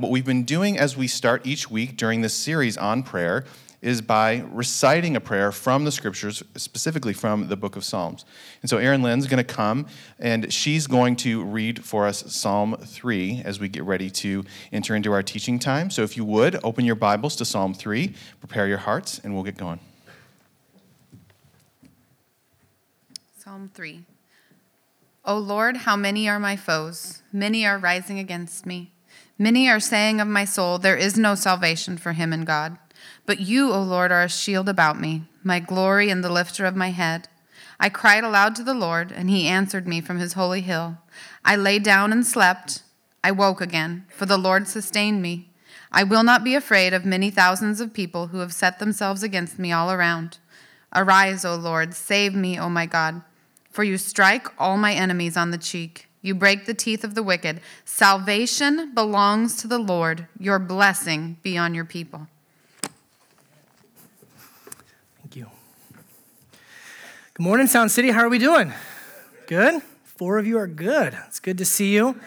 What we've been doing as we start each week during this series on prayer is by reciting a prayer from the scriptures, specifically from the book of Psalms. And so Erin Lynn's going to come and she's going to read for us Psalm 3 as we get ready to enter into our teaching time. So if you would, open your Bibles to Psalm 3, prepare your hearts, and we'll get going. Psalm 3. O Lord, how many are my foes? Many are rising against me. Many are saying of my soul, There is no salvation for him in God. But you, O Lord, are a shield about me, my glory and the lifter of my head. I cried aloud to the Lord, and he answered me from his holy hill. I lay down and slept. I woke again, for the Lord sustained me. I will not be afraid of many thousands of people who have set themselves against me all around. Arise, O Lord, save me, O my God. For you strike all my enemies on the cheek. You break the teeth of the wicked. Salvation belongs to the Lord. Your blessing be on your people. Thank you. Good morning, Sound City. How are we doing? Good? Four of you are good. It's good to see you.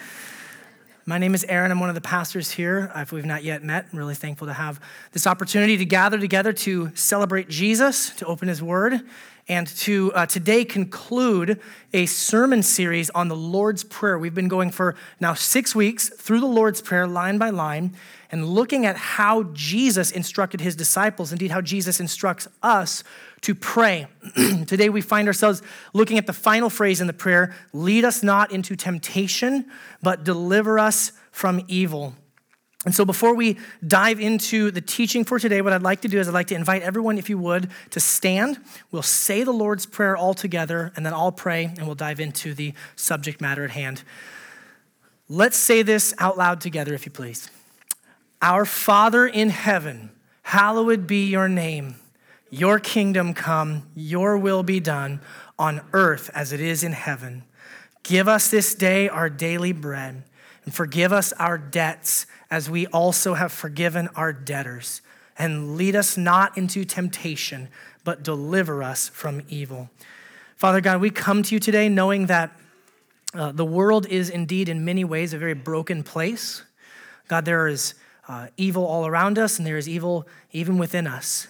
My name is Aaron. I'm one of the pastors here. If we've not yet met, I'm really thankful to have this opportunity to gather together to celebrate Jesus, to open his word, and to uh, today conclude a sermon series on the Lord's Prayer. We've been going for now six weeks through the Lord's Prayer, line by line, and looking at how Jesus instructed his disciples, indeed, how Jesus instructs us to pray. Today we find ourselves looking at the final phrase in the prayer lead us not into temptation, but deliver us from evil. And so, before we dive into the teaching for today, what I'd like to do is I'd like to invite everyone, if you would, to stand. We'll say the Lord's Prayer all together, and then I'll pray, and we'll dive into the subject matter at hand. Let's say this out loud together, if you please. Our Father in heaven, hallowed be your name. Your kingdom come, your will be done on earth as it is in heaven. Give us this day our daily bread, and forgive us our debts as we also have forgiven our debtors. And lead us not into temptation, but deliver us from evil. Father God, we come to you today knowing that uh, the world is indeed, in many ways, a very broken place. God, there is uh, evil all around us, and there is evil even within us.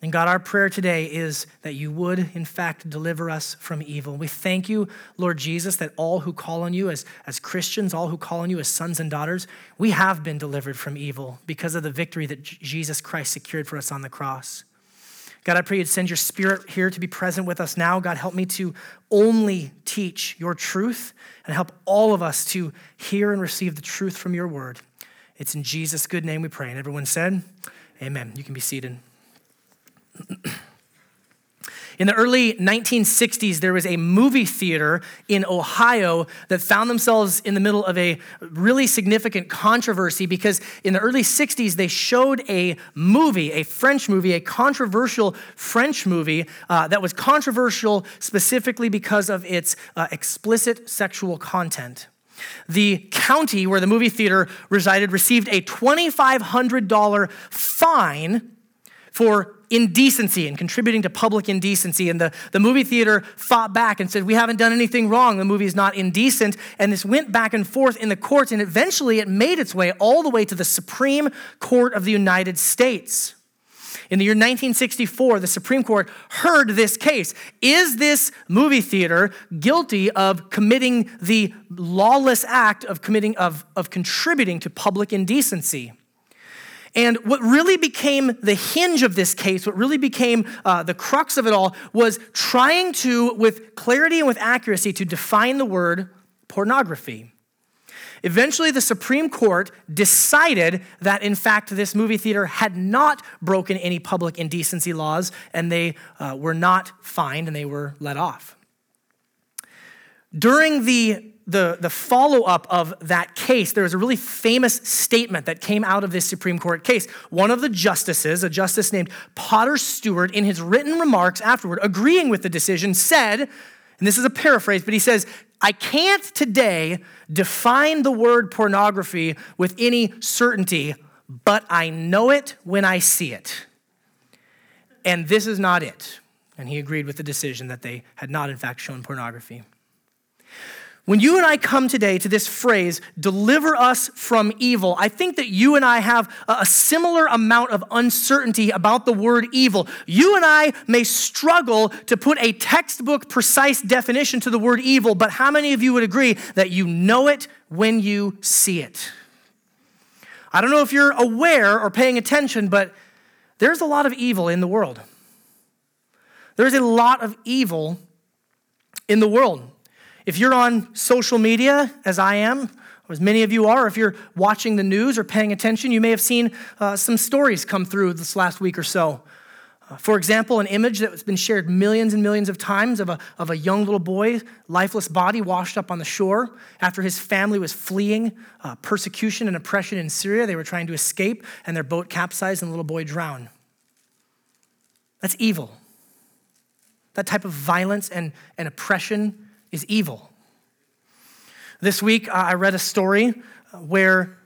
And God, our prayer today is that you would, in fact, deliver us from evil. We thank you, Lord Jesus, that all who call on you as, as Christians, all who call on you as sons and daughters, we have been delivered from evil because of the victory that Jesus Christ secured for us on the cross. God, I pray you'd send your spirit here to be present with us now. God, help me to only teach your truth and help all of us to hear and receive the truth from your word. It's in Jesus' good name we pray. And everyone said, Amen. You can be seated. In the early 1960s, there was a movie theater in Ohio that found themselves in the middle of a really significant controversy because in the early 60s, they showed a movie, a French movie, a controversial French movie uh, that was controversial specifically because of its uh, explicit sexual content. The county where the movie theater resided received a $2,500 fine for indecency and contributing to public indecency. And the, the movie theater fought back and said, We haven't done anything wrong. The movie is not indecent. And this went back and forth in the courts, and eventually it made its way all the way to the Supreme Court of the United States. In the year 1964, the Supreme Court heard this case. Is this movie theater guilty of committing the lawless act of committing of, of contributing to public indecency? And what really became the hinge of this case, what really became uh, the crux of it all, was trying to, with clarity and with accuracy, to define the word pornography. Eventually, the Supreme Court decided that, in fact, this movie theater had not broken any public indecency laws, and they uh, were not fined and they were let off. During the the, the follow up of that case, there was a really famous statement that came out of this Supreme Court case. One of the justices, a justice named Potter Stewart, in his written remarks afterward, agreeing with the decision, said, and this is a paraphrase, but he says, I can't today define the word pornography with any certainty, but I know it when I see it. And this is not it. And he agreed with the decision that they had not, in fact, shown pornography. When you and I come today to this phrase, deliver us from evil, I think that you and I have a similar amount of uncertainty about the word evil. You and I may struggle to put a textbook precise definition to the word evil, but how many of you would agree that you know it when you see it? I don't know if you're aware or paying attention, but there's a lot of evil in the world. There's a lot of evil in the world. If you're on social media, as I am, or as many of you are, if you're watching the news or paying attention, you may have seen uh, some stories come through this last week or so. Uh, for example, an image that's been shared millions and millions of times of a, of a young little boy, lifeless body washed up on the shore after his family was fleeing uh, persecution and oppression in Syria. They were trying to escape, and their boat capsized, and the little boy drowned. That's evil. That type of violence and, and oppression is evil. This week, I read a story where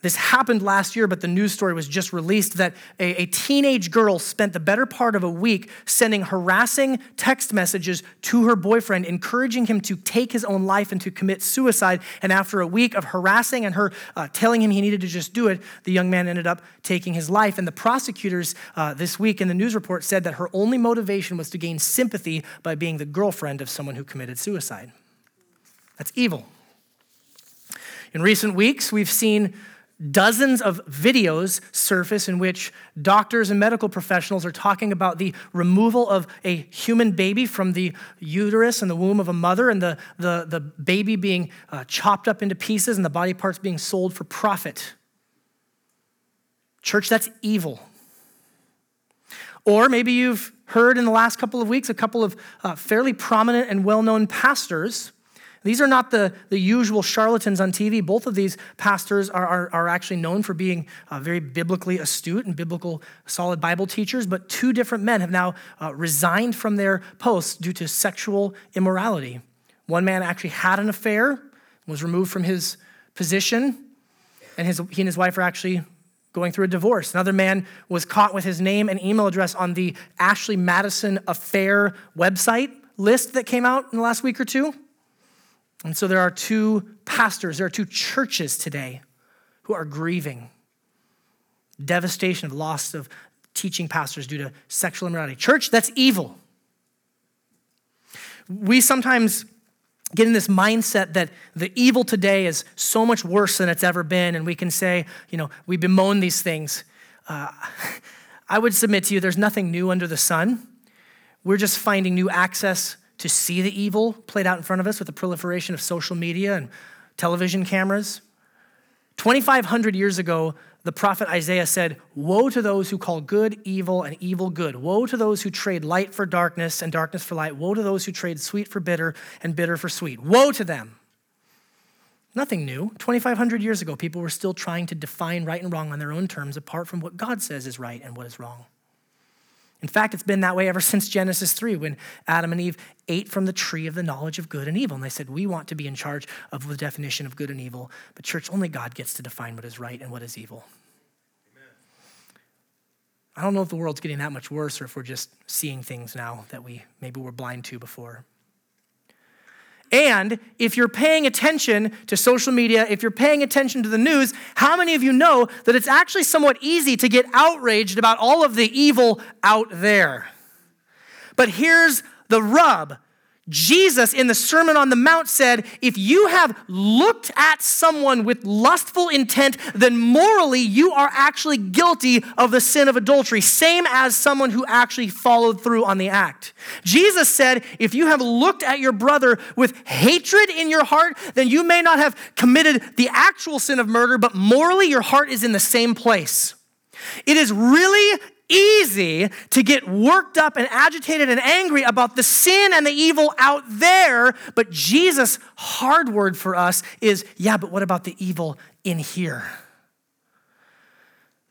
this happened last year, but the news story was just released that a, a, teenage girl spent the better part of a week sending harassing text messages to her boyfriend, encouraging him to take his own life and to commit suicide. And after a week of harassing and her uh, telling him he needed to just do it, the young man ended up taking his life. And the prosecutors uh, this week in the news report said that her only motivation was to gain sympathy by being the girlfriend of someone who committed suicide. That's evil. In recent weeks, we've seen dozens of videos surface in which doctors and medical professionals are talking about the removal of a human baby from the uterus and the womb of a mother and the, the, the baby being uh, chopped up into pieces and the body parts being sold for profit. Church, that's evil. Or maybe you've heard in the last couple of weeks a couple of uh, fairly prominent and well known pastors these are not the, the usual charlatans on TV. Both of these pastors are, are, are actually known for being uh, very biblically astute and biblical, solid Bible teachers, but two different men have now uh, resigned from their posts due to sexual immorality. One man actually had an affair, was removed from his position, and his, he and his wife are actually going through a divorce. Another man was caught with his name and email address on the Ashley Madison Affair website list that came out in the last week or two. And so there are two pastors, there are two churches today who are grieving devastation of loss of teaching pastors due to sexual immorality. Church, that's evil. We sometimes get in this mindset that the evil today is so much worse than it's ever been, and we can say, you know, we bemoan these things. Uh, I would submit to you, there's nothing new under the sun. We're just finding new access to see the evil played out in front of us with the proliferation of social media and television cameras. 2,500 years ago, the prophet Isaiah said, Woe to those who call good evil and evil good. Woe to those who trade light for darkness and darkness for light. Woe to those who trade sweet for bitter and bitter for sweet. Woe to them. Nothing new. 2,500 years ago, people were still trying to define right and wrong on their own terms apart from what God says is right and what is wrong. In fact, it's been that way ever since Genesis 3 when Adam and Eve ate from the tree of the knowledge of good and evil. And they said, We want to be in charge of the definition of good and evil. But, church, only God gets to define what is right and what is evil. Amen. I don't know if the world's getting that much worse or if we're just seeing things now that we maybe were blind to before. And if you're paying attention to social media, if you're paying attention to the news, how many of you know that it's actually somewhat easy to get outraged about all of the evil out there? But here's the rub Jesus in the Sermon on the Mount said, If you have looked at someone with lustful intent, then morally you are actually guilty of the sin of adultery, same as someone who actually followed through on the act. Jesus said, If you have looked at your brother with hatred in your heart, then you may not have committed the actual sin of murder, but morally your heart is in the same place. It is really easy to get worked up and agitated and angry about the sin and the evil out there, but Jesus' hard word for us is yeah, but what about the evil in here?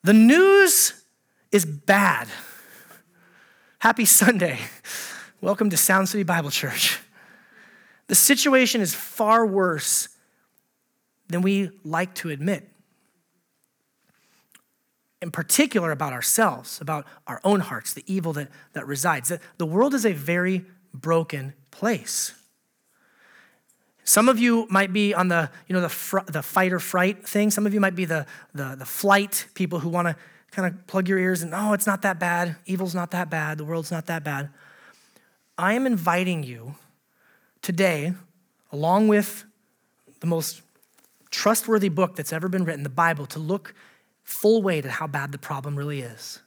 The news is bad. Happy Sunday. Welcome to Sound City Bible Church. The situation is far worse than we like to admit in particular about ourselves, about our own hearts, the evil that, that resides. The, the world is a very broken place. Some of you might be on the, you know, the, fr- the fight or fright thing. Some of you might be the, the, the flight people who want to kind of plug your ears and, oh, it's not that bad. Evil's not that bad. The world's not that bad. I am inviting you today, along with the most trustworthy book that's ever been written, the Bible, to look full weight at how bad the problem really is.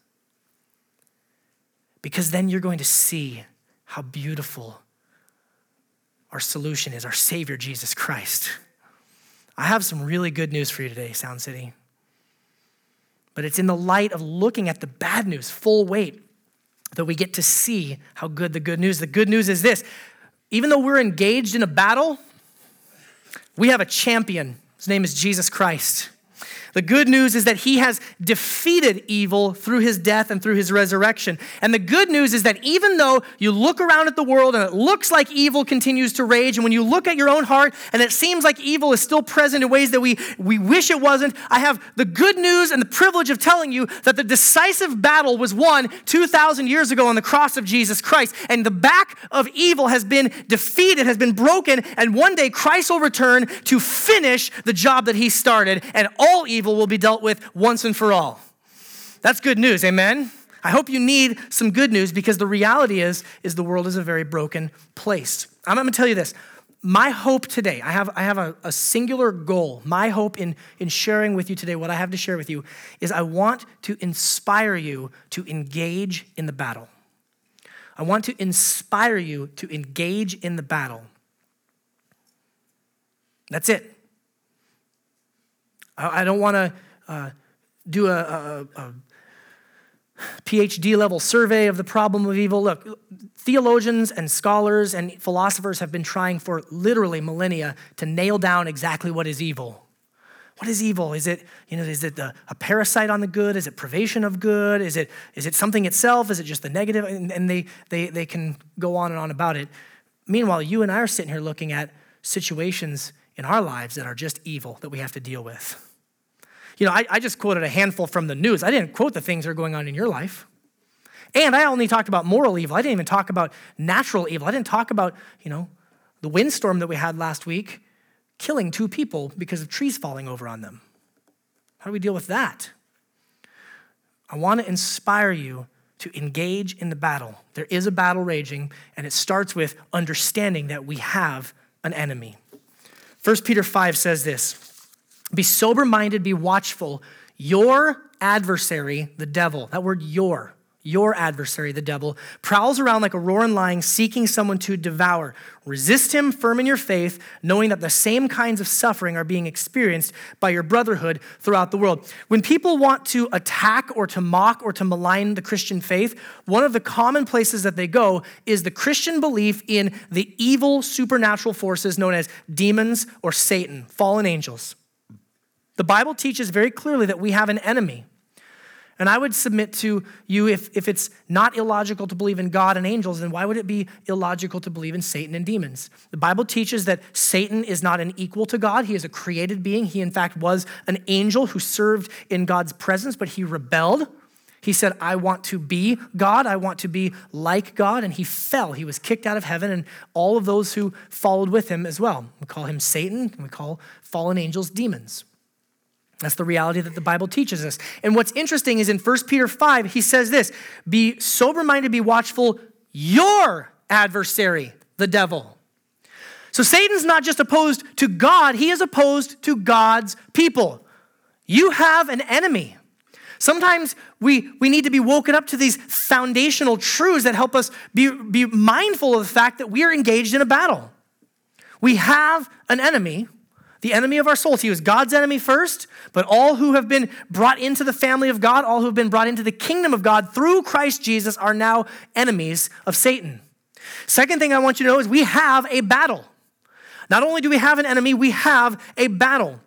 Because then you're going to see how beautiful our solution is our Savior, Jesus Christ. I have some really good news for you today, Sound City. But it's in the light of looking at the bad news, full weight, that we get to see how good the good news. The good news is this even though we're engaged in a battle, we have a champion. His name is Jesus Christ. The good news is that he has defeated evil through his death and through his resurrection. And the good news is that even though you look around at the world and it looks like evil continues to rage, and when you look at your own heart and it seems like evil is still present in ways that we, we wish it wasn't, I have the good news and the privilege of telling you that the decisive battle was won 2,000 years ago on the cross of Jesus Christ. And the back of evil has been defeated, has been broken, and one day Christ will return to finish the job that he started, and all evil evil will be dealt with once and for all. That's good news, amen? I hope you need some good news because the reality is, is the world is a very broken place. I'm gonna tell you this. My hope today, I have, I have a, a singular goal. My hope in, in sharing with you today, what I have to share with you, is I want to inspire you to engage in the battle. I want to inspire you to engage in the battle. That's it. I, don't want to uh, do a, a, a PhD level survey of the problem of evil. Look, theologians and scholars and philosophers have been trying for literally millennia to nail down exactly what is evil. What is evil? Is it, you know, is it the, a parasite on the good? Is it privation of good? Is it, is it something itself? Is it just the negative? And, and they, they, they can go on and on about it. Meanwhile, you and I are sitting here looking at situations in our lives that are just evil that we have to deal with. You know, I, I just quoted a handful from the news. I didn't quote the things that are going on in your life. And I only talked about moral evil. I didn't even talk about natural evil. I didn't talk about, you know, the windstorm that we had last week killing two people because of trees falling over on them. How do we deal with that? I want to inspire you to engage in the battle. There is a battle raging, and it starts with understanding that we have an enemy. 1 Peter 5 says this be sober minded, be watchful. Your adversary, the devil, that word your, your adversary, the devil, prowls around like a roaring lion seeking someone to devour. Resist him firm in your faith, knowing that the same kinds of suffering are being experienced by your brotherhood throughout the world. When people want to attack or to mock or to malign the Christian faith, one of the common places that they go is the Christian belief in the evil supernatural forces known as demons or Satan, fallen angels. The Bible teaches very clearly that we have an enemy. And I would submit to you if, if it's not illogical to believe in God and angels, then why would it be illogical to believe in Satan and demons? The Bible teaches that Satan is not an equal to God. He is a created being. He, in fact, was an angel who served in God's presence, but he rebelled. He said, I want to be God. I want to be like God. And he fell. He was kicked out of heaven, and all of those who followed with him as well. We call him Satan, and we call fallen angels demons. That's the reality that the Bible teaches us. And what's interesting is in 1 Peter 5, he says this Be sober minded, be watchful, your adversary, the devil. So Satan's not just opposed to God, he is opposed to God's people. You have an enemy. Sometimes we, we need to be woken up to these foundational truths that help us be, be mindful of the fact that we are engaged in a battle. We have an enemy the enemy of our souls. He was God's enemy first, but all who have been brought into the family of God, all who have been brought into the kingdom of God through Christ Jesus, are now enemies of Satan. Second thing I want you to know is we have a battle. Not only do we have an enemy, we have a battle.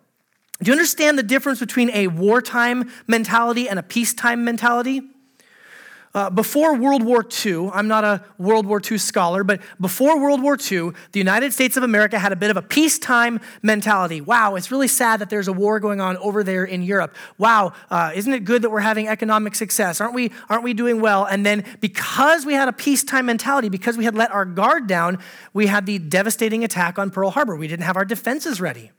Do you understand the difference between a wartime mentality and a peacetime mentality? Uh, before World War II, I'm not a World War II scholar, but before World War II, the United States of America had a bit of a peacetime mentality. Wow, it's really sad that there's a war going on over there in Europe. Wow, uh, isn't it good that we're having economic success? Aren't we, aren't we doing well? And then because we had a peacetime mentality, because we had let our guard down, we had the devastating attack on Pearl Harbor. We didn't have our defenses ready.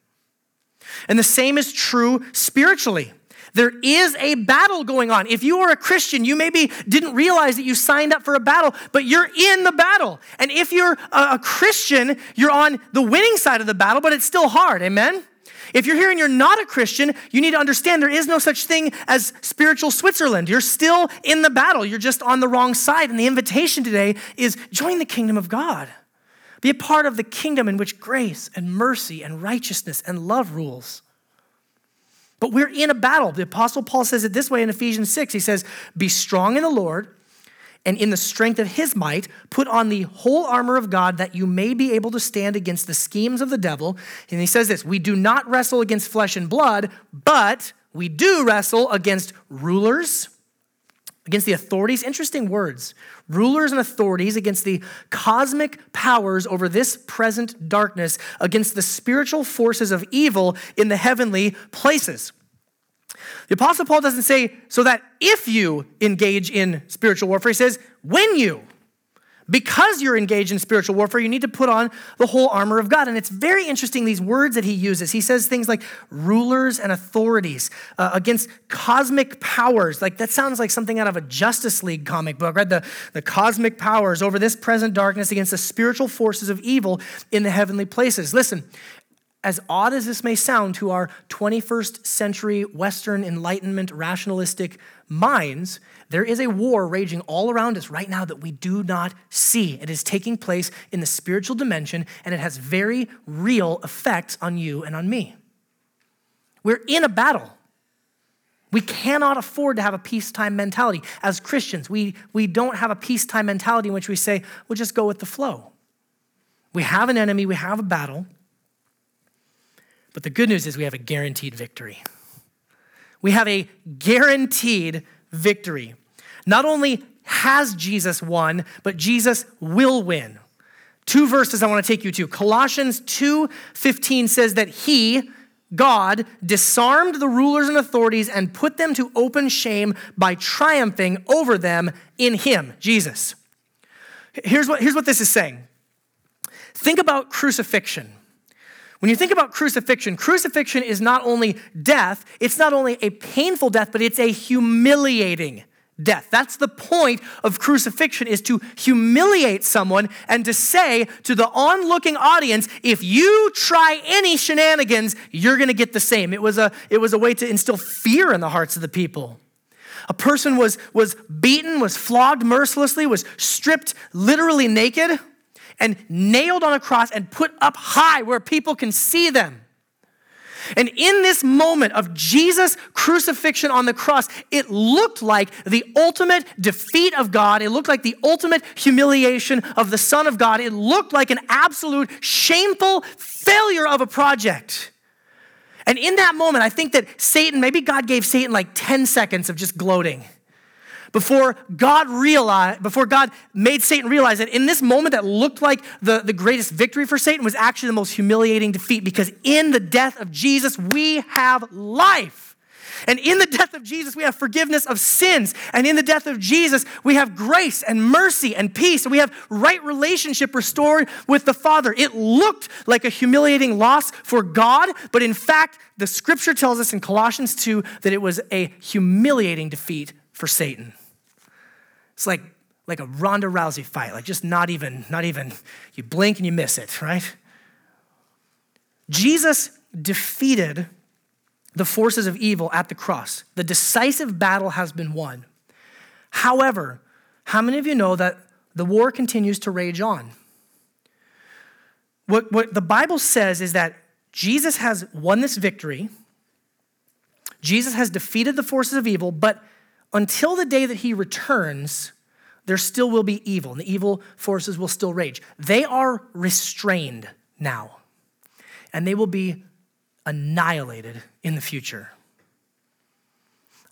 And the same is true spiritually. There is a battle going on. If you are a Christian, you maybe didn't realize that you signed up for a battle, but you're in the battle. And if you're a Christian, you're on the winning side of the battle, but it's still hard. Amen? If you're here and you're not a Christian, you need to understand there is no such thing as spiritual Switzerland. You're still in the battle, you're just on the wrong side. And the invitation today is join the kingdom of God. Be a part of the kingdom in which grace and mercy and righteousness and love rules. But we're in a battle. The Apostle Paul says it this way in Ephesians 6. He says, Be strong in the Lord and in the strength of his might, put on the whole armor of God that you may be able to stand against the schemes of the devil. And he says this We do not wrestle against flesh and blood, but we do wrestle against rulers, against the authorities. Interesting words. Rulers and authorities against the cosmic powers over this present darkness, against the spiritual forces of evil in the heavenly places. The Apostle Paul doesn't say, so that if you engage in spiritual warfare, he says, when you. Because you're engaged in spiritual warfare, you need to put on the whole armor of God. And it's very interesting, these words that he uses. He says things like rulers and authorities uh, against cosmic powers. Like that sounds like something out of a Justice League comic book, right? The, the cosmic powers over this present darkness against the spiritual forces of evil in the heavenly places. Listen, as odd as this may sound to our 21st century Western Enlightenment rationalistic minds, there is a war raging all around us right now that we do not see. It is taking place in the spiritual dimension, and it has very real effects on you and on me. We're in a battle. We cannot afford to have a peacetime mentality. As Christians, we, we don't have a peacetime mentality in which we say, we'll just go with the flow. We have an enemy, we have a battle. But the good news is we have a guaranteed victory. We have a guaranteed victory. Not only has Jesus won, but Jesus will win. Two verses I want to take you to. Colossians 2:15 says that he God disarmed the rulers and authorities and put them to open shame by triumphing over them in him, Jesus. Here's what, here's what this is saying. Think about crucifixion. When you think about crucifixion, crucifixion is not only death, it's not only a painful death, but it's a humiliating death. That's the point of crucifixion is to humiliate someone and to say to the onlooking audience, if you try any shenanigans, you're going to get the same. It was a it was a way to instill fear in the hearts of the people. A person was was beaten, was flogged mercilessly, was stripped literally naked and nailed on a cross and put up high where people can see them. And in this moment of Jesus' crucifixion on the cross, it looked like the ultimate defeat of God. It looked like the ultimate humiliation of the Son of God. It looked like an absolute shameful failure of a project. And in that moment, I think that Satan, maybe God gave Satan like 10 seconds of just gloating before God realized, before God made Satan realize that in this moment that looked like the, the greatest victory for Satan was actually the most humiliating defeat because in the death of Jesus, we have life. And in the death of Jesus, we have forgiveness of sins. And in the death of Jesus, we have grace and mercy and peace. And we have right relationship restored with the Father. It looked like a humiliating loss for God, but in fact, the scripture tells us in Colossians 2 that it was a humiliating defeat for Satan. It's like, like a Ronda Rousey fight, like just not even, not even, you blink and you miss it, right? Jesus defeated the forces of evil at the cross. The decisive battle has been won. However, how many of you know that the war continues to rage on? What, what the Bible says is that Jesus has won this victory. Jesus has defeated the forces of evil, but until the day that he returns, there still will be evil, and the evil forces will still rage. They are restrained now, and they will be annihilated in the future.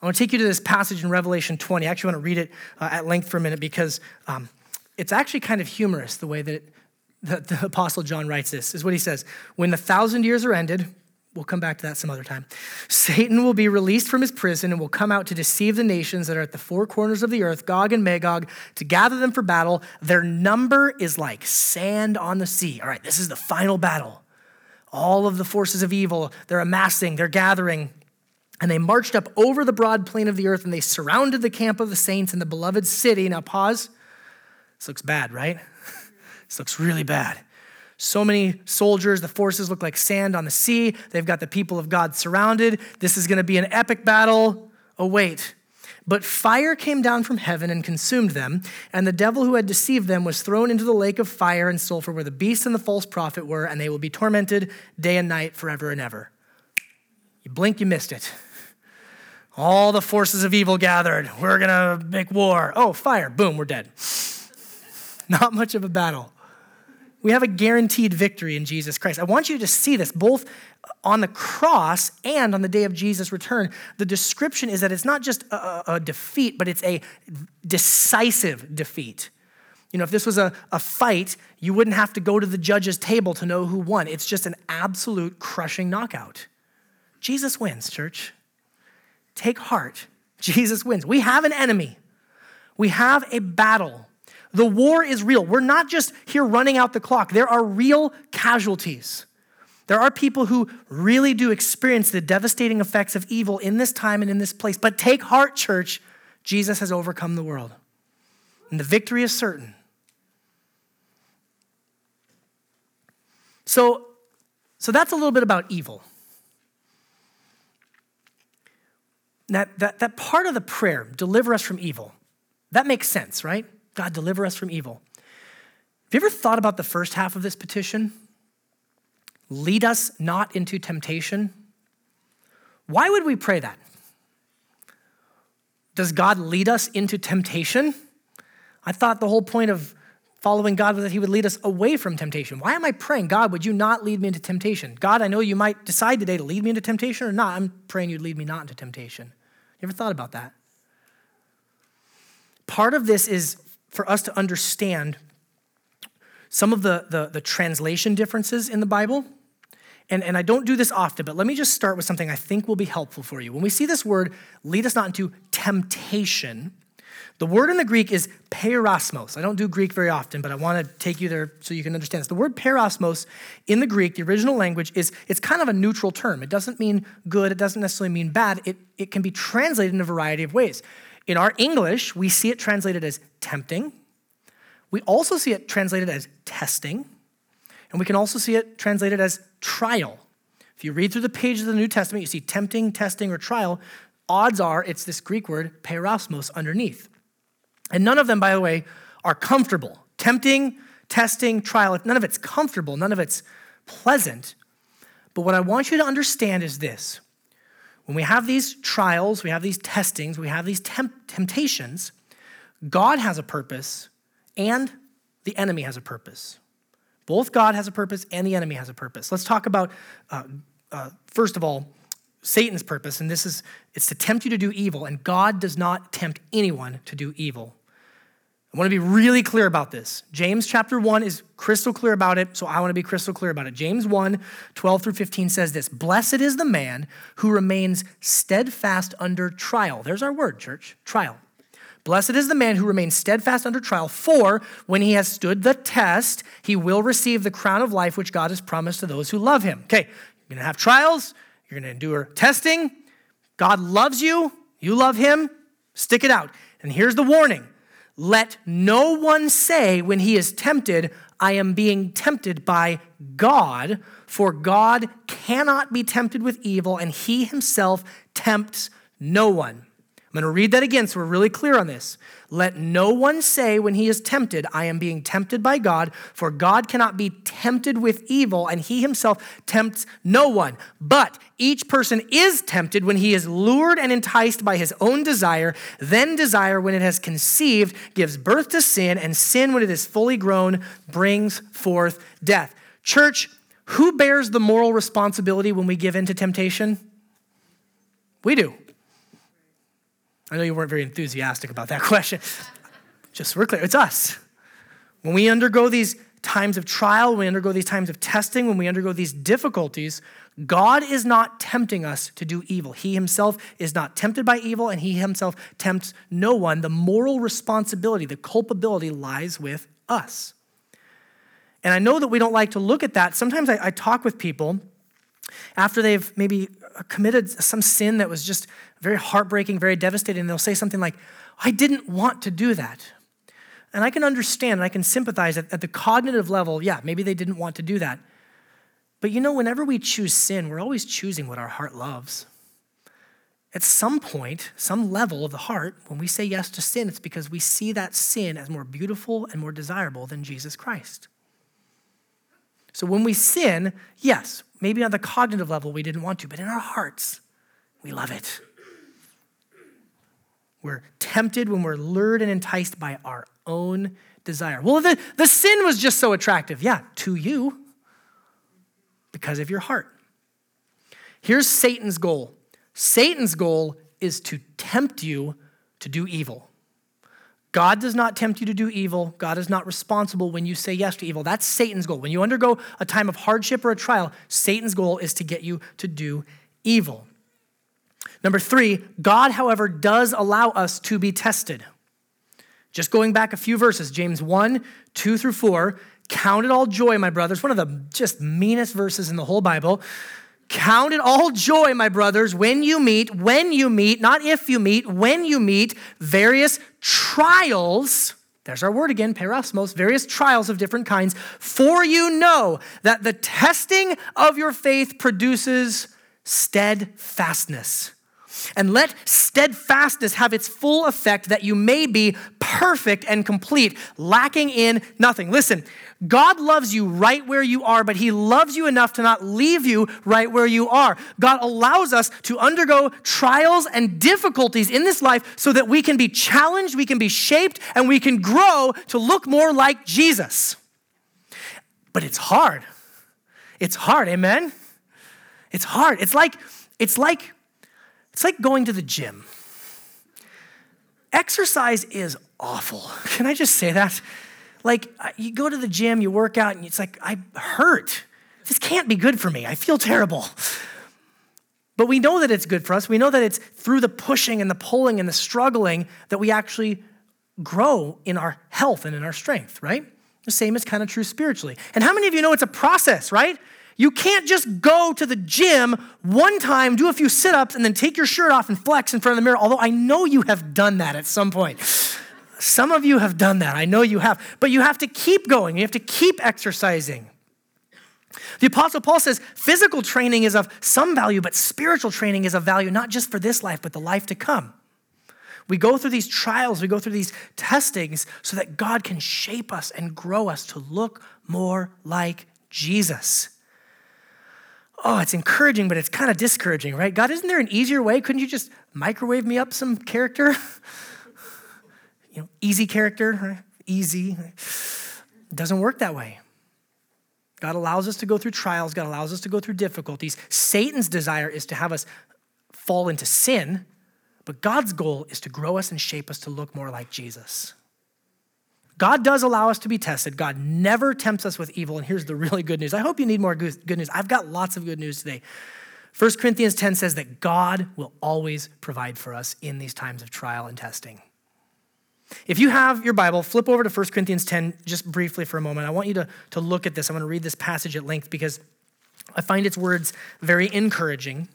I want to take you to this passage in Revelation 20. I actually want to read it uh, at length for a minute because um, it's actually kind of humorous the way that it, the, the Apostle John writes this. Is what he says When the thousand years are ended, We'll come back to that some other time. Satan will be released from his prison and will come out to deceive the nations that are at the four corners of the earth, Gog and Magog, to gather them for battle. Their number is like sand on the sea. All right, this is the final battle. All of the forces of evil, they're amassing, they're gathering. And they marched up over the broad plain of the earth and they surrounded the camp of the saints in the beloved city. Now, pause. This looks bad, right? this looks really bad. So many soldiers, the forces look like sand on the sea. They've got the people of God surrounded. This is going to be an epic battle. Oh, wait. But fire came down from heaven and consumed them, and the devil who had deceived them was thrown into the lake of fire and sulfur where the beast and the false prophet were, and they will be tormented day and night forever and ever. You blink, you missed it. All the forces of evil gathered. We're going to make war. Oh, fire. Boom, we're dead. Not much of a battle. We have a guaranteed victory in Jesus Christ. I want you to see this both on the cross and on the day of Jesus' return. The description is that it's not just a, a defeat, but it's a decisive defeat. You know, if this was a, a fight, you wouldn't have to go to the judge's table to know who won. It's just an absolute crushing knockout. Jesus wins, church. Take heart. Jesus wins. We have an enemy, we have a battle. The war is real. We're not just here running out the clock, there are real casualties. There are people who really do experience the devastating effects of evil in this time and in this place. But take heart, church. Jesus has overcome the world, and the victory is certain. So, so that's a little bit about evil. That, that, that part of the prayer, deliver us from evil, that makes sense, right? God, deliver us from evil. Have you ever thought about the first half of this petition? Lead us not into temptation. Why would we pray that? Does God lead us into temptation? I thought the whole point of following God was that He would lead us away from temptation. Why am I praying, God, would you not lead me into temptation? God, I know you might decide today to lead me into temptation or not. I'm praying you'd lead me not into temptation. You ever thought about that? Part of this is for us to understand some of the, the, the translation differences in the Bible. And, and I don't do this often, but let me just start with something I think will be helpful for you. When we see this word, lead us not into temptation, the word in the Greek is peirasmos. I don't do Greek very often, but I want to take you there so you can understand this. The word peirasmos in the Greek, the original language, is it's kind of a neutral term. It doesn't mean good, it doesn't necessarily mean bad. It, it can be translated in a variety of ways. In our English, we see it translated as tempting. We also see it translated as testing. And we can also see it translated as trial. If you read through the pages of the New Testament, you see tempting, testing, or trial. Odds are it's this Greek word, peirasmos, underneath. And none of them, by the way, are comfortable. Tempting, testing, trial, none of it's comfortable, none of it's pleasant. But what I want you to understand is this when we have these trials, we have these testings, we have these temp- temptations, God has a purpose and the enemy has a purpose. Both God has a purpose and the enemy has a purpose. Let's talk about, uh, uh, first of all, Satan's purpose, and this is it's to tempt you to do evil, and God does not tempt anyone to do evil. I want to be really clear about this. James chapter 1 is crystal clear about it, so I want to be crystal clear about it. James 1 12 through 15 says this Blessed is the man who remains steadfast under trial. There's our word, church trial. Blessed is the man who remains steadfast under trial, for when he has stood the test, he will receive the crown of life which God has promised to those who love him. Okay, you're going to have trials, you're going to endure testing. God loves you, you love him, stick it out. And here's the warning let no one say when he is tempted, I am being tempted by God, for God cannot be tempted with evil, and he himself tempts no one. I'm going to read that again so we're really clear on this. Let no one say when he is tempted, I am being tempted by God, for God cannot be tempted with evil, and he himself tempts no one. But each person is tempted when he is lured and enticed by his own desire. Then desire, when it has conceived, gives birth to sin, and sin, when it is fully grown, brings forth death. Church, who bears the moral responsibility when we give in to temptation? We do. I know you weren't very enthusiastic about that question. Just so we're clear, it's us. When we undergo these times of trial, when we undergo these times of testing, when we undergo these difficulties, God is not tempting us to do evil. He himself is not tempted by evil, and he himself tempts no one. The moral responsibility, the culpability lies with us. And I know that we don't like to look at that. Sometimes I, I talk with people after they've maybe committed some sin that was just very heartbreaking, very devastating, they'll say something like, I didn't want to do that. And I can understand and I can sympathize at, at the cognitive level, yeah, maybe they didn't want to do that. But you know, whenever we choose sin, we're always choosing what our heart loves. At some point, some level of the heart, when we say yes to sin, it's because we see that sin as more beautiful and more desirable than Jesus Christ. So when we sin, yes, maybe on the cognitive level we didn't want to, but in our hearts, we love it. We're tempted when we're lured and enticed by our own desire. Well, the, the sin was just so attractive. Yeah, to you, because of your heart. Here's Satan's goal Satan's goal is to tempt you to do evil. God does not tempt you to do evil. God is not responsible when you say yes to evil. That's Satan's goal. When you undergo a time of hardship or a trial, Satan's goal is to get you to do evil. Number three, God, however, does allow us to be tested. Just going back a few verses, James 1, 2 through 4. Count it all joy, my brothers. One of the just meanest verses in the whole Bible. Count it all joy, my brothers, when you meet, when you meet, not if you meet, when you meet various trials. There's our word again, peirasmos, various trials of different kinds. For you know that the testing of your faith produces steadfastness. And let steadfastness have its full effect that you may be perfect and complete, lacking in nothing. Listen, God loves you right where you are, but He loves you enough to not leave you right where you are. God allows us to undergo trials and difficulties in this life so that we can be challenged, we can be shaped, and we can grow to look more like Jesus. But it's hard. It's hard, amen? It's hard. It's like, it's like it's like going to the gym. Exercise is awful. Can I just say that? Like, uh, you go to the gym, you work out, and it's like, I hurt. This can't be good for me. I feel terrible. But we know that it's good for us. We know that it's through the pushing and the pulling and the struggling that we actually grow in our health and in our strength, right? The same is kind of true spiritually. And how many of you know it's a process, right? You can't just go to the gym one time, do a few sit ups, and then take your shirt off and flex in front of the mirror, although I know you have done that at some point. Some of you have done that. I know you have. But you have to keep going, you have to keep exercising. The Apostle Paul says physical training is of some value, but spiritual training is of value not just for this life, but the life to come. We go through these trials, we go through these testings so that God can shape us and grow us to look more like Jesus oh, it's encouraging, but it's kind of discouraging, right? God, isn't there an easier way? Couldn't you just microwave me up some character? you know, easy character, right? easy. It doesn't work that way. God allows us to go through trials, God allows us to go through difficulties. Satan's desire is to have us fall into sin, but God's goal is to grow us and shape us to look more like Jesus. God does allow us to be tested. God never tempts us with evil. And here's the really good news. I hope you need more good news. I've got lots of good news today. 1 Corinthians 10 says that God will always provide for us in these times of trial and testing. If you have your Bible, flip over to 1 Corinthians 10 just briefly for a moment. I want you to, to look at this. I'm going to read this passage at length because I find its words very encouraging,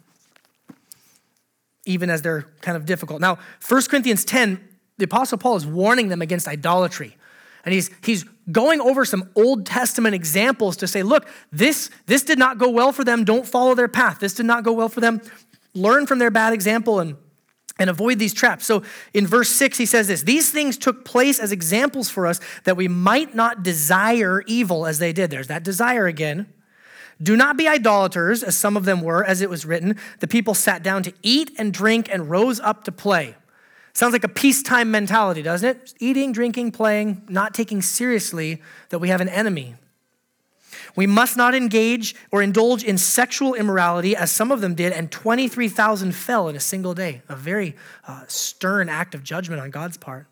even as they're kind of difficult. Now, 1 Corinthians 10, the Apostle Paul is warning them against idolatry. And he's, he's going over some Old Testament examples to say, look, this, this did not go well for them. Don't follow their path. This did not go well for them. Learn from their bad example and, and avoid these traps. So in verse 6, he says this These things took place as examples for us that we might not desire evil as they did. There's that desire again. Do not be idolaters, as some of them were, as it was written. The people sat down to eat and drink and rose up to play. Sounds like a peacetime mentality, doesn't it? Eating, drinking, playing, not taking seriously that we have an enemy. We must not engage or indulge in sexual immorality as some of them did, and 23,000 fell in a single day. A very uh, stern act of judgment on God's part.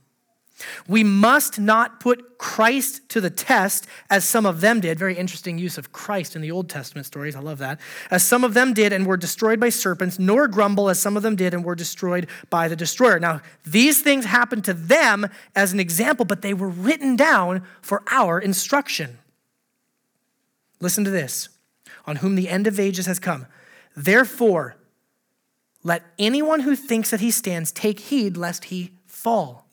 We must not put Christ to the test as some of them did. Very interesting use of Christ in the Old Testament stories. I love that. As some of them did and were destroyed by serpents, nor grumble as some of them did and were destroyed by the destroyer. Now, these things happened to them as an example, but they were written down for our instruction. Listen to this on whom the end of ages has come. Therefore, let anyone who thinks that he stands take heed lest he fall.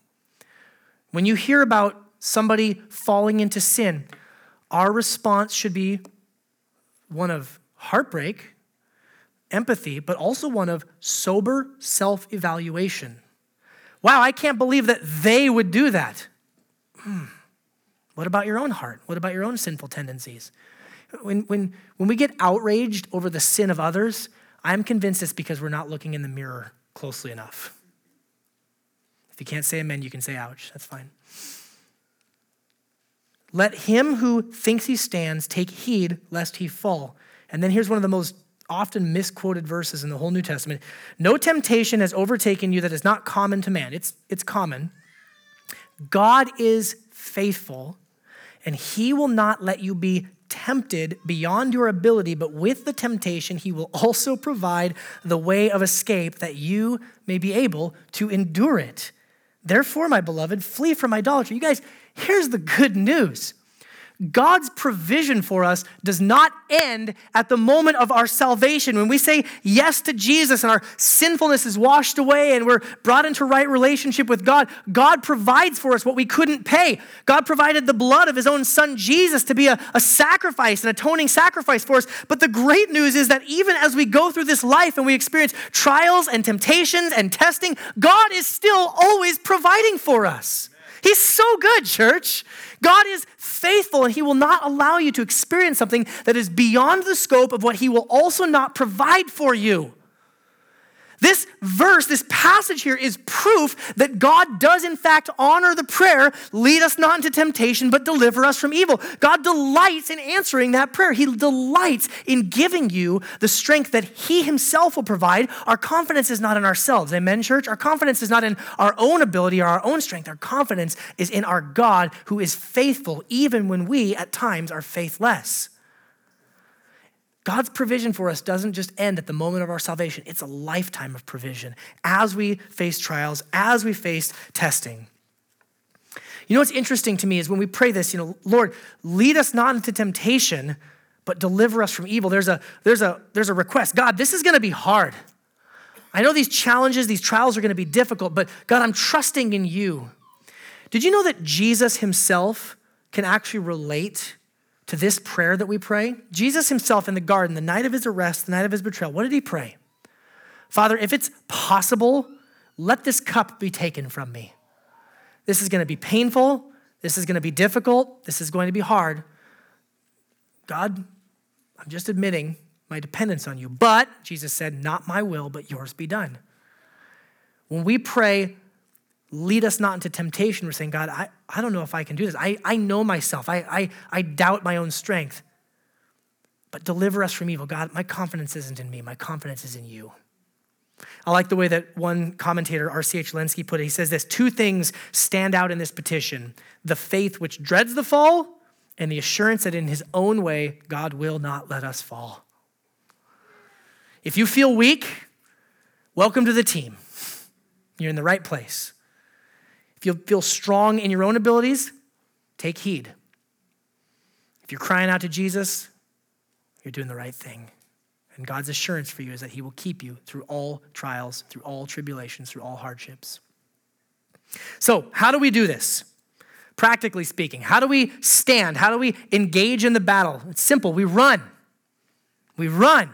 When you hear about somebody falling into sin, our response should be one of heartbreak, empathy, but also one of sober self evaluation. Wow, I can't believe that they would do that. Hmm. What about your own heart? What about your own sinful tendencies? When, when, when we get outraged over the sin of others, I'm convinced it's because we're not looking in the mirror closely enough. If you can't say amen, you can say ouch. That's fine. Let him who thinks he stands take heed lest he fall. And then here's one of the most often misquoted verses in the whole New Testament No temptation has overtaken you that is not common to man. It's, it's common. God is faithful, and he will not let you be tempted beyond your ability, but with the temptation, he will also provide the way of escape that you may be able to endure it. Therefore, my beloved, flee from idolatry. You guys, here's the good news God's provision for us does not end at the moment of our salvation. When we say yes to Jesus and our sinfulness is washed away and we're brought into right relationship with God, God provides for us what we couldn't pay. God provided the blood of his own son Jesus to be a, a sacrifice, an atoning sacrifice for us. But the great news is that even as we go through this life and we experience trials and temptations and testing, God is still always providing for us. He's so good, church. God is faithful and He will not allow you to experience something that is beyond the scope of what He will also not provide for you. This verse, this passage here is proof that God does, in fact, honor the prayer, lead us not into temptation, but deliver us from evil. God delights in answering that prayer. He delights in giving you the strength that He Himself will provide. Our confidence is not in ourselves. Amen, church? Our confidence is not in our own ability or our own strength. Our confidence is in our God who is faithful, even when we at times are faithless. God's provision for us doesn't just end at the moment of our salvation, it's a lifetime of provision as we face trials, as we face testing. You know what's interesting to me is when we pray this, you know, Lord, lead us not into temptation, but deliver us from evil. There's a there's a there's a request. God, this is going to be hard. I know these challenges, these trials are going to be difficult, but God, I'm trusting in you. Did you know that Jesus himself can actually relate to this prayer that we pray? Jesus himself in the garden, the night of his arrest, the night of his betrayal, what did he pray? Father, if it's possible, let this cup be taken from me. This is going to be painful. This is going to be difficult. This is going to be hard. God, I'm just admitting my dependence on you. But, Jesus said, not my will, but yours be done. When we pray, lead us not into temptation. We're saying, God, I, I don't know if I can do this. I, I know myself. I, I, I doubt my own strength. But deliver us from evil. God, my confidence isn't in me, my confidence is in you. I like the way that one commentator, R.C.H. Lenski, put it. He says this two things stand out in this petition the faith which dreads the fall, and the assurance that in his own way, God will not let us fall. If you feel weak, welcome to the team. You're in the right place. If you feel strong in your own abilities, take heed. If you're crying out to Jesus, you're doing the right thing. And God's assurance for you is that He will keep you through all trials, through all tribulations, through all hardships. So, how do we do this? Practically speaking, how do we stand? How do we engage in the battle? It's simple. We run. We run.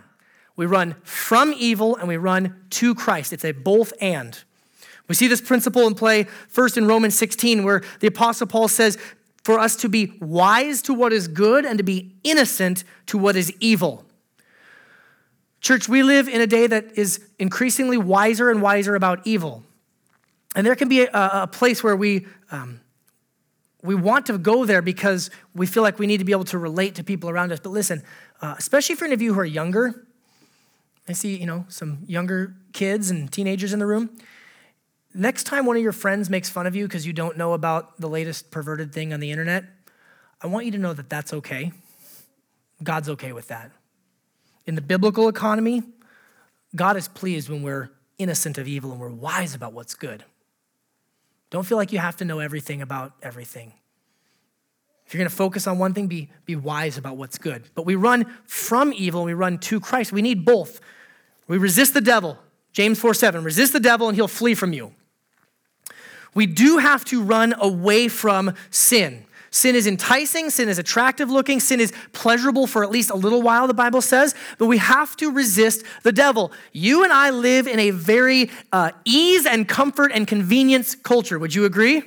We run from evil and we run to Christ. It's a both and. We see this principle in play first in Romans 16, where the Apostle Paul says, for us to be wise to what is good and to be innocent to what is evil. Church, we live in a day that is increasingly wiser and wiser about evil. And there can be a, a place where we, um, we want to go there because we feel like we need to be able to relate to people around us. But listen, uh, especially for any of you who are younger, I see, you know, some younger kids and teenagers in the room. Next time one of your friends makes fun of you because you don't know about the latest perverted thing on the internet, I want you to know that that's okay. God's okay with that. In the biblical economy, God is pleased when we're innocent of evil and we're wise about what's good. Don't feel like you have to know everything about everything. If you're going to focus on one thing, be, be wise about what's good. But we run from evil and we run to Christ. We need both. We resist the devil. James 4 7. Resist the devil and he'll flee from you. We do have to run away from sin. Sin is enticing, sin is attractive looking, sin is pleasurable for at least a little while, the Bible says, but we have to resist the devil. You and I live in a very uh, ease and comfort and convenience culture. Would you agree?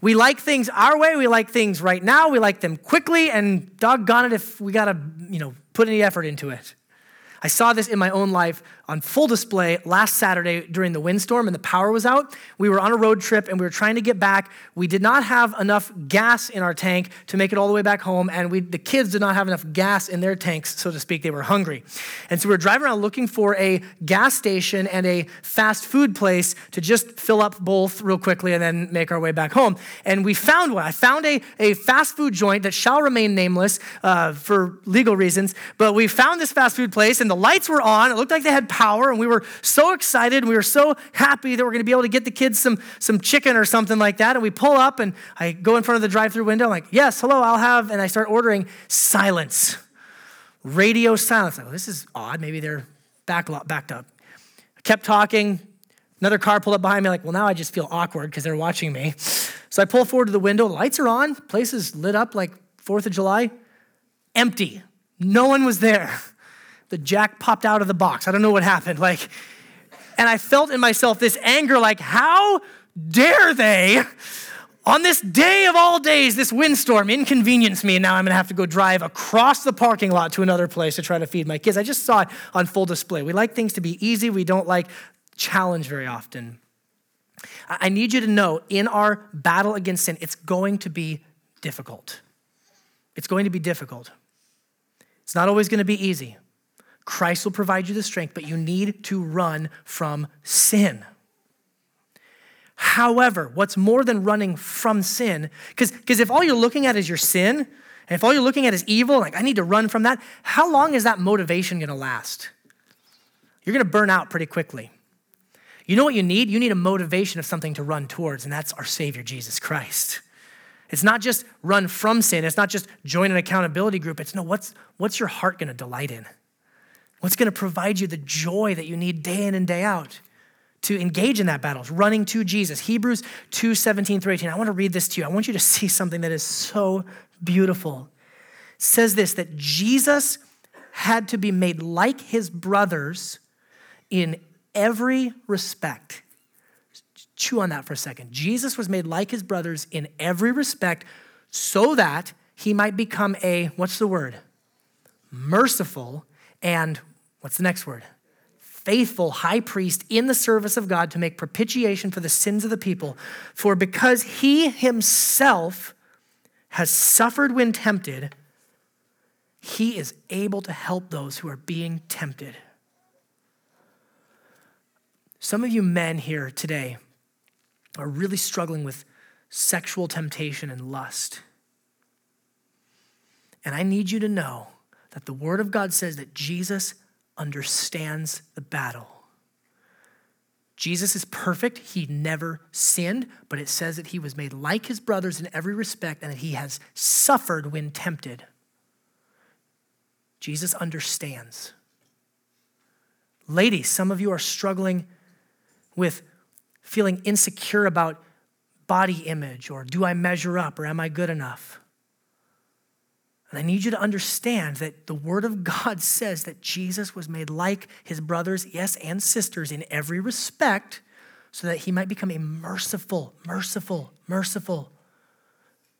We like things our way, we like things right now, we like them quickly, and doggone it if we gotta, you know, put any effort into it. I saw this in my own life on full display last Saturday during the windstorm and the power was out. We were on a road trip and we were trying to get back. We did not have enough gas in our tank to make it all the way back home, and we, the kids did not have enough gas in their tanks, so to speak. They were hungry. And so we were driving around looking for a gas station and a fast food place to just fill up both real quickly and then make our way back home. And we found one. I found a, a fast food joint that shall remain nameless uh, for legal reasons, but we found this fast food place and the lights were on. It looked like they had power, and we were so excited. And We were so happy that we're going to be able to get the kids some, some chicken or something like that. And we pull up, and I go in front of the drive through window. I'm like, yes, hello, I'll have. And I start ordering silence, radio silence. Like, well, this is odd. Maybe they're back, backed up. I kept talking. Another car pulled up behind me, like, well, now I just feel awkward because they're watching me. So I pull forward to the window. The lights are on. Place is lit up like 4th of July. Empty. No one was there the jack popped out of the box. I don't know what happened. Like, and I felt in myself this anger, like, how dare they, on this day of all days, this windstorm inconvenience me, and now I'm gonna have to go drive across the parking lot to another place to try to feed my kids. I just saw it on full display. We like things to be easy, we don't like challenge very often. I need you to know in our battle against sin, it's going to be difficult. It's going to be difficult. It's not always going to be easy. Christ will provide you the strength, but you need to run from sin. However, what's more than running from sin, because if all you're looking at is your sin, and if all you're looking at is evil, like I need to run from that, how long is that motivation gonna last? You're gonna burn out pretty quickly. You know what you need? You need a motivation of something to run towards, and that's our Savior, Jesus Christ. It's not just run from sin, it's not just join an accountability group. It's no, what's, what's your heart gonna delight in? What's going to provide you the joy that you need day in and day out to engage in that battle? Running to Jesus. Hebrews 2 17 through 18. I want to read this to you. I want you to see something that is so beautiful. It says this that Jesus had to be made like his brothers in every respect. Chew on that for a second. Jesus was made like his brothers in every respect so that he might become a, what's the word? Merciful and what's the next word? Faithful high priest in the service of God to make propitiation for the sins of the people. For because he himself has suffered when tempted, he is able to help those who are being tempted. Some of you men here today are really struggling with sexual temptation and lust. And I need you to know that the Word of God says that Jesus understands the battle. Jesus is perfect. He never sinned, but it says that he was made like his brothers in every respect and that he has suffered when tempted. Jesus understands. Ladies, some of you are struggling with feeling insecure about body image or do I measure up or am I good enough? And I need you to understand that the Word of God says that Jesus was made like his brothers, yes, and sisters in every respect, so that he might become a merciful, merciful, merciful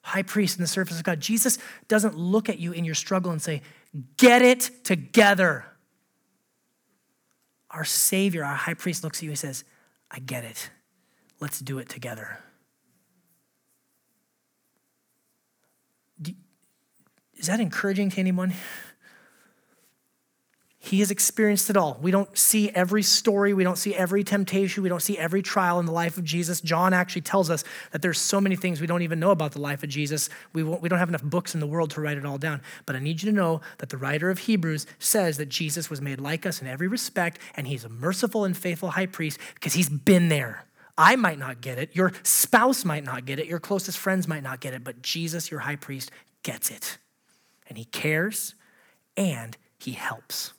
high priest in the service of God. Jesus doesn't look at you in your struggle and say, Get it together. Our Savior, our high priest, looks at you and says, I get it. Let's do it together. Is that encouraging to anyone? He has experienced it all. We don't see every story, we don't see every temptation, we don't see every trial in the life of Jesus. John actually tells us that there's so many things we don't even know about the life of Jesus. We, we don't have enough books in the world to write it all down. But I need you to know that the writer of Hebrews says that Jesus was made like us in every respect, and he's a merciful and faithful high priest because he's been there. I might not get it, your spouse might not get it, your closest friends might not get it, but Jesus, your high priest, gets it. And he cares and he helps.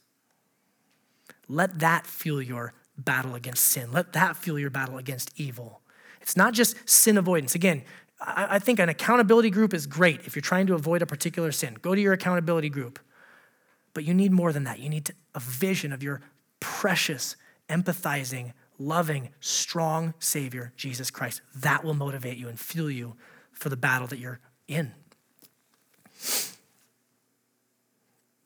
Let that fuel your battle against sin. Let that fuel your battle against evil. It's not just sin avoidance. Again, I think an accountability group is great if you're trying to avoid a particular sin. Go to your accountability group. But you need more than that. You need a vision of your precious, empathizing, loving, strong Savior, Jesus Christ. That will motivate you and fuel you for the battle that you're in.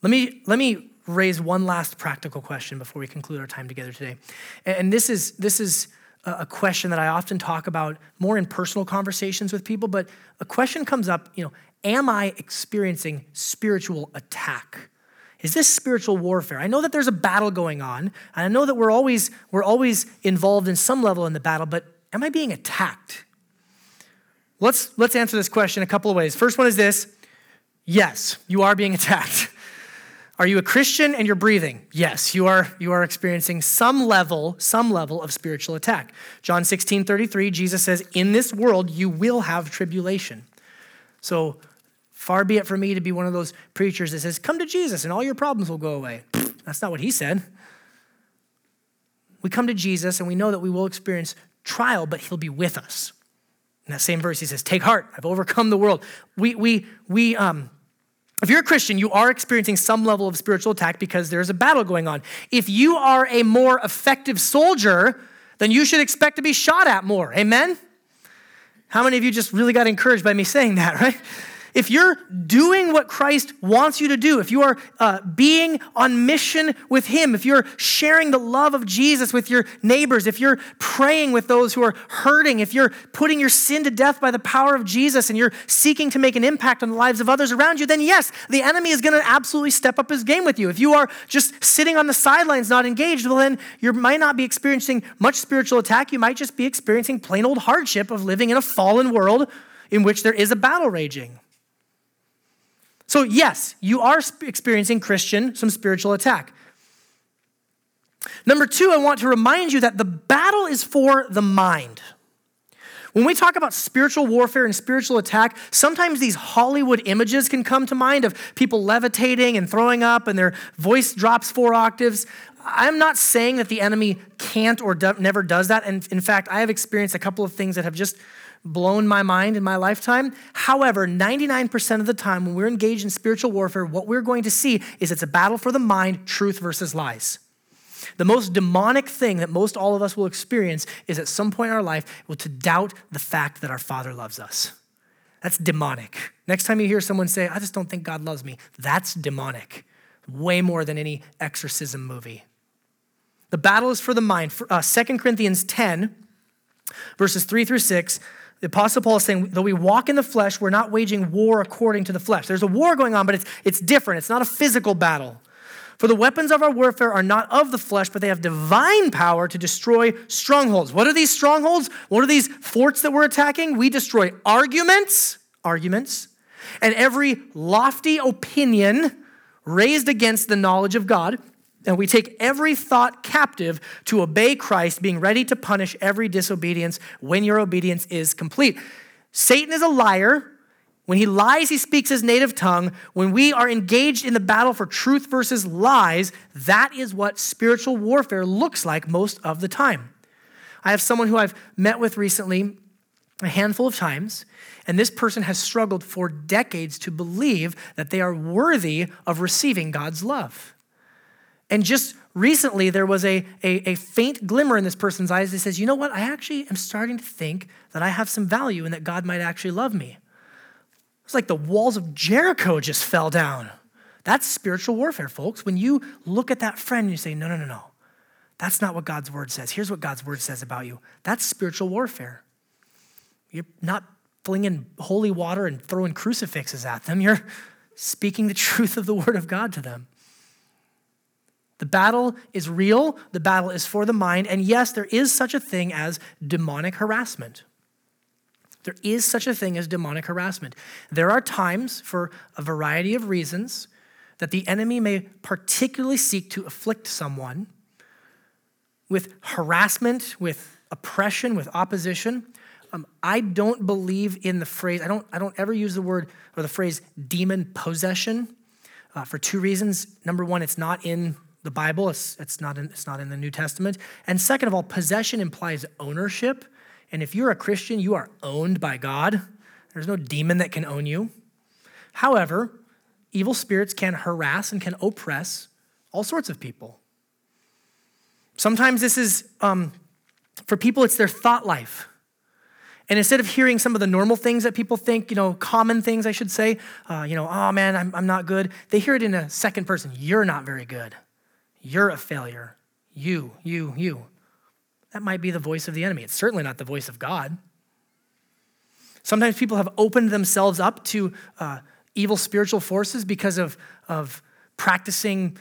Let me, let me raise one last practical question before we conclude our time together today. And this is, this is a question that I often talk about more in personal conversations with people, but a question comes up, you know, am I experiencing spiritual attack? Is this spiritual warfare? I know that there's a battle going on, and I know that we're always, we're always involved in some level in the battle, but am I being attacked? Let's, let's answer this question a couple of ways. First one is this yes, you are being attacked. Are you a Christian and you're breathing? Yes, you are, you are experiencing some level, some level of spiritual attack. John 16, 33, Jesus says, In this world you will have tribulation. So far be it from me to be one of those preachers that says, Come to Jesus and all your problems will go away. That's not what he said. We come to Jesus and we know that we will experience trial, but he'll be with us. In that same verse, he says, Take heart, I've overcome the world. We, we, we, um, if you're a Christian, you are experiencing some level of spiritual attack because there's a battle going on. If you are a more effective soldier, then you should expect to be shot at more. Amen? How many of you just really got encouraged by me saying that, right? If you're doing what Christ wants you to do, if you are uh, being on mission with Him, if you're sharing the love of Jesus with your neighbors, if you're praying with those who are hurting, if you're putting your sin to death by the power of Jesus and you're seeking to make an impact on the lives of others around you, then yes, the enemy is going to absolutely step up his game with you. If you are just sitting on the sidelines, not engaged, well, then you might not be experiencing much spiritual attack. You might just be experiencing plain old hardship of living in a fallen world in which there is a battle raging. So, yes, you are experiencing Christian, some spiritual attack. Number two, I want to remind you that the battle is for the mind. When we talk about spiritual warfare and spiritual attack, sometimes these Hollywood images can come to mind of people levitating and throwing up and their voice drops four octaves. I'm not saying that the enemy can't or do, never does that. And in fact, I have experienced a couple of things that have just blown my mind in my lifetime. However, 99% of the time when we're engaged in spiritual warfare, what we're going to see is it's a battle for the mind, truth versus lies. The most demonic thing that most all of us will experience is at some point in our life will to doubt the fact that our Father loves us. That's demonic. Next time you hear someone say, I just don't think God loves me, that's demonic. Way more than any exorcism movie. The battle is for the mind. Uh, 2 Corinthians 10, verses 3 through 6 the Apostle Paul is saying, though we walk in the flesh, we're not waging war according to the flesh. There's a war going on, but it's, it's different. It's not a physical battle. For the weapons of our warfare are not of the flesh, but they have divine power to destroy strongholds. What are these strongholds? What are these forts that we're attacking? We destroy arguments, arguments, and every lofty opinion raised against the knowledge of God and we take every thought captive to obey Christ, being ready to punish every disobedience when your obedience is complete. Satan is a liar. When he lies, he speaks his native tongue. When we are engaged in the battle for truth versus lies, that is what spiritual warfare looks like most of the time. I have someone who I've met with recently a handful of times, and this person has struggled for decades to believe that they are worthy of receiving God's love. And just recently, there was a, a, a, faint glimmer in this person's eyes that says, you know what? I actually am starting to think that I have some value and that God might actually love me. It's like the walls of Jericho just fell down. That's spiritual warfare, folks. When you look at that friend and you say, no, no, no, no, that's not what God's word says. Here's what God's word says about you. That's spiritual warfare. You're not flinging holy water and throwing crucifixes at them. You're speaking the truth of the word of God to them. The battle is real, the battle is for the mind, and yes, there is such a thing as demonic harassment. There is such a thing as demonic harassment. There are times, for a variety of reasons, that the enemy may particularly seek to afflict someone with harassment, with oppression, with opposition. Um, I don't believe in the phrase, I don't, I don't ever use the word or the phrase demon possession uh, for two reasons. Number one, it's not in the Bible, it's, it's, not in, it's not in the New Testament. And second of all, possession implies ownership. And if you're a Christian, you are owned by God. There's no demon that can own you. However, evil spirits can harass and can oppress all sorts of people. Sometimes this is, um, for people, it's their thought life. And instead of hearing some of the normal things that people think, you know, common things, I should say, uh, you know, oh man, I'm, I'm not good, they hear it in a second person. You're not very good. You're a failure. You, you, you. That might be the voice of the enemy. It's certainly not the voice of God. Sometimes people have opened themselves up to uh, evil spiritual forces because of, of practicing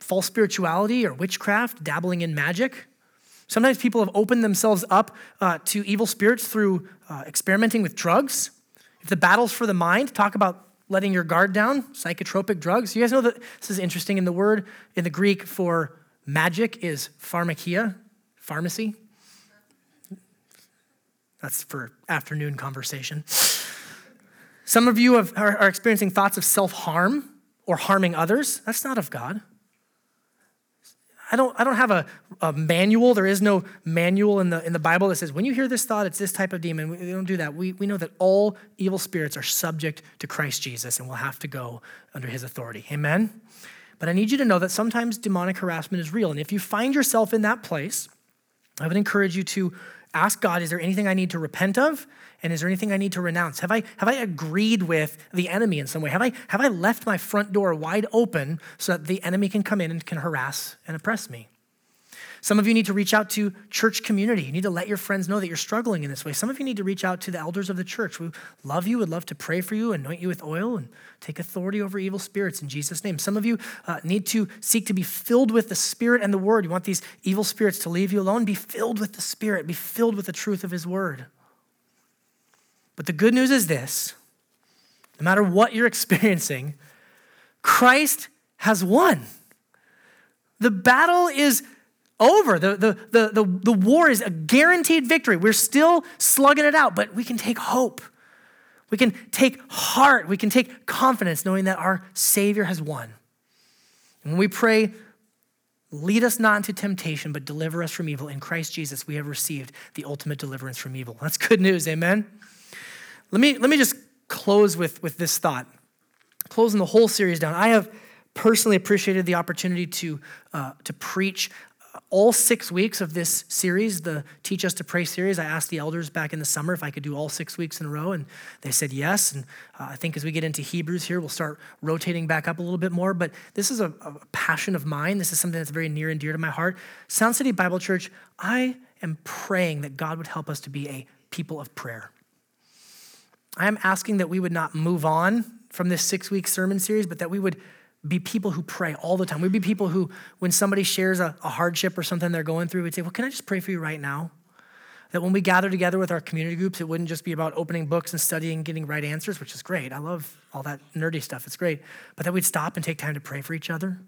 false spirituality or witchcraft, dabbling in magic. Sometimes people have opened themselves up uh, to evil spirits through uh, experimenting with drugs. If the battle's for the mind, talk about letting your guard down, psychotropic drugs. You guys know that this is interesting. In the word in the Greek for magic is pharmakia, pharmacy. That's for afternoon conversation. Some of you have, are, are experiencing thoughts of self harm or harming others. That's not of God. I don't, I don't have a, a, manual. There is no manual in the, in the Bible that says, when you hear this thought, it's this type of demon. We, we don't do that. We, we know that all evil spirits are subject to Christ Jesus and will have to go under his authority. Amen? But I need you to know that sometimes demonic harassment is real. And if you find yourself in that place, I would encourage you to ask God, is there anything I need to repent of? And is there anything I need to renounce? Have I, have I agreed with the enemy in some way? Have I, have I left my front door wide open so that the enemy can come in and can harass and oppress me? Some of you need to reach out to church community. You need to let your friends know that you're struggling in this way. Some of you need to reach out to the elders of the church. We love you, would love to pray for you, anoint you with oil, and take authority over evil spirits in Jesus' name. Some of you uh, need to seek to be filled with the Spirit and the Word. You want these evil spirits to leave you alone? Be filled with the Spirit, be filled with the truth of His Word. But the good news is this no matter what you're experiencing, Christ has won. The battle is over. The, the, the, the, the war is a guaranteed victory. We're still slugging it out, but we can take hope. We can take heart. We can take confidence knowing that our Savior has won. And when we pray, lead us not into temptation, but deliver us from evil, in Christ Jesus, we have received the ultimate deliverance from evil. That's good news. Amen. Let me, let me just close with, with this thought. Closing the whole series down. I have personally appreciated the opportunity to, uh, to preach all six weeks of this series, the Teach Us to Pray series, I asked the elders back in the summer if I could do all six weeks in a row, and they said yes. And uh, I think as we get into Hebrews here, we'll start rotating back up a little bit more. But this is a, a passion of mine. This is something that's very near and dear to my heart. Sound City Bible Church, I am praying that God would help us to be a people of prayer. I am asking that we would not move on from this six week sermon series, but that we would be people who pray all the time. We'd be people who, when somebody shares a, a, hardship or something they're going through, we'd say, Well, can I just pray for you right now? That when we gather together with our community groups, it wouldn't just be about opening books and studying, getting right answers, which is great. I love all that nerdy stuff, it's great. But that we'd stop and take time to pray for each other.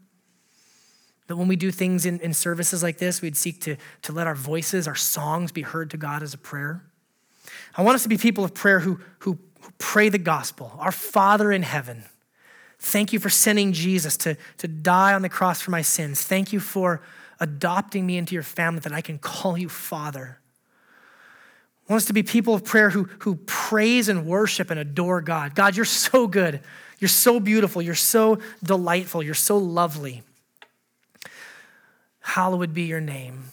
That when we do things in, in services like this, we'd seek to, to let our voices, our songs be heard to God as a prayer. I want us to be people of prayer who, who, who pray the gospel. Our Father in heaven Thank you for sending Jesus to, to die on the cross for my sins. Thank you for adopting me into your family that I can call you Father. I want us to be people of prayer who, who praise and worship and adore God. God, you're so good. You're so beautiful. You're so delightful. You're so lovely. Hallowed be your name.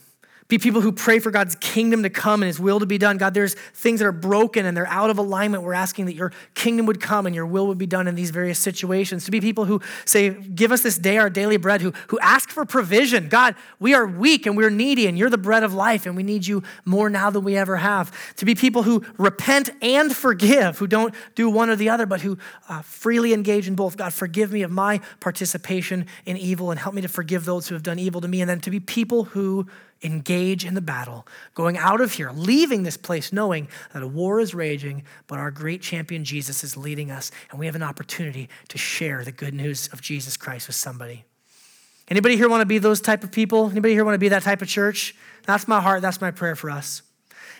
Be people who pray for God's kingdom to come and his will to be done. God, there's things that are broken and they're out of alignment. We're asking that your kingdom would come and your will would be done in these various situations. To be people who say, Give us this day our daily bread, who, who ask for provision. God, we are weak and we're needy and you're the bread of life and we need you more now than we ever have. To be people who repent and forgive, who don't do one or the other, but who uh, freely engage in both. God, forgive me of my participation in evil and help me to forgive those who have done evil to me. And then to be people who engage in the battle, going out of here, leaving this place knowing that a war is raging, but our great champion Jesus is leading us, and we have an opportunity to share the good news of Jesus Christ with somebody. Anybody here want to be those type of people? Anybody here want to be that type of church? That's my heart, that's my prayer for us.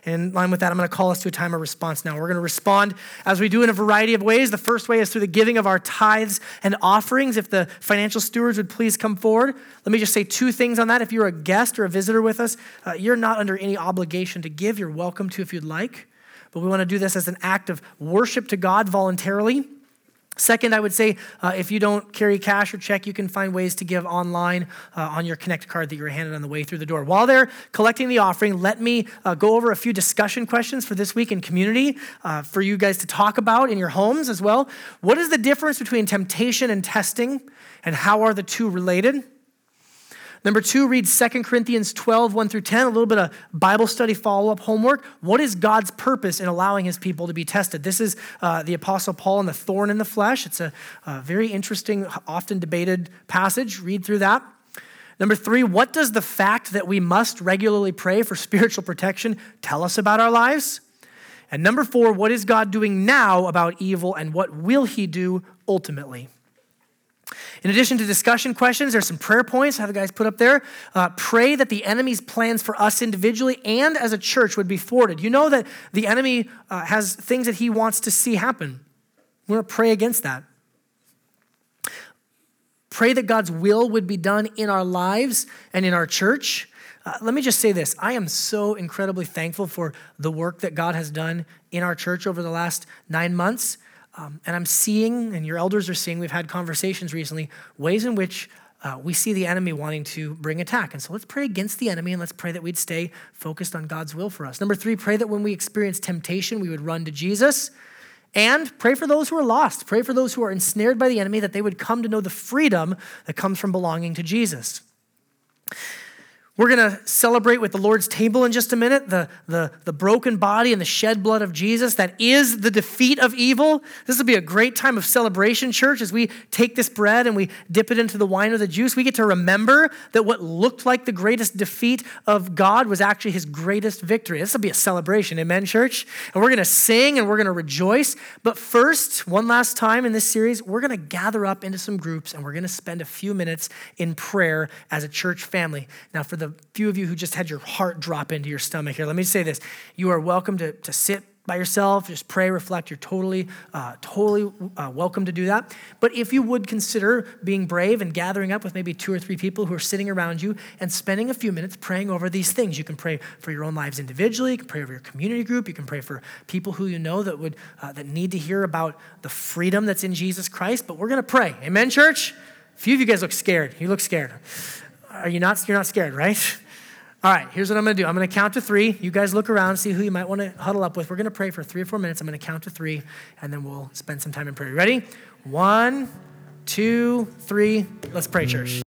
And in line with that, I'm going to call us to a time of response now. We're going to respond as we do in a variety of ways. The first way is through the giving of our tithes and offerings. If the financial stewards would please come forward. Let me just say two things on that. If you're a guest or a visitor with us, uh, you're not under any obligation to give. You're welcome to if you'd like. But we want to do this as an act of worship to God voluntarily. Second, I would say uh, if you don't carry cash or check, you can find ways to give online uh, on your Connect card that you were handed on the way through the door. While they're collecting the offering, let me uh, go over a few discussion questions for this week in community uh, for you guys to talk about in your homes as well. What is the difference between temptation and testing, and how are the two related? Number two, read 2 Corinthians 12, 1 through 10, a little bit of Bible study follow up homework. What is God's purpose in allowing his people to be tested? This is uh, the Apostle Paul and the thorn in the flesh. It's a, a very interesting, often debated passage. Read through that. Number three, what does the fact that we must regularly pray for spiritual protection tell us about our lives? And number four, what is God doing now about evil and what will he do ultimately? In addition to discussion questions, there's some prayer points. I have the guys put up there. Uh, pray that the enemy's plans for us individually and as a church would be thwarted. You know that the enemy uh, has things that he wants to see happen. We're going to pray against that. Pray that God's will would be done in our lives and in our church. Uh, let me just say this I am so incredibly thankful for the work that God has done in our church over the last nine months. Um, and I'm seeing, and your elders are seeing, we've had conversations recently, ways in which uh, we see the enemy wanting to bring attack. And so let's pray against the enemy and let's pray that we'd stay focused on God's will for us. Number three, pray that when we experience temptation, we would run to Jesus. And pray for those who are lost. Pray for those who are ensnared by the enemy that they would come to know the freedom that comes from belonging to Jesus. We're going to celebrate with the Lord's table in just a minute, the, the, the broken body and the shed blood of Jesus that is the defeat of evil. This will be a great time of celebration, church, as we take this bread and we dip it into the wine or the juice. We get to remember that what looked like the greatest defeat of God was actually his greatest victory. This will be a celebration, amen, church? And we're going to sing and we're going to rejoice. But first, one last time in this series, we're going to gather up into some groups and we're going to spend a few minutes in prayer as a church family. Now, for the few of you who just had your heart drop into your stomach here, let me say this. You are welcome to, to sit by yourself, just pray, reflect. You're totally, uh, totally uh, welcome to do that. But if you would consider being brave and gathering up with maybe two or three people who are sitting around you and spending a few minutes praying over these things, you can pray for your own lives individually. You can pray over your community group. You can pray for people who you know that would uh, that need to hear about the freedom that's in Jesus Christ. But we're gonna pray. Amen, church. A few of you guys look scared. You look scared. Are you not? You're not scared, right? All right, here's what I'm going to do. I'm going to count to three. You guys look around, see who you might want to huddle up with. We're going to pray for three or four minutes. I'm going to count to three, and then we'll spend some time in prayer. Ready? One, two, three. Let's pray, church.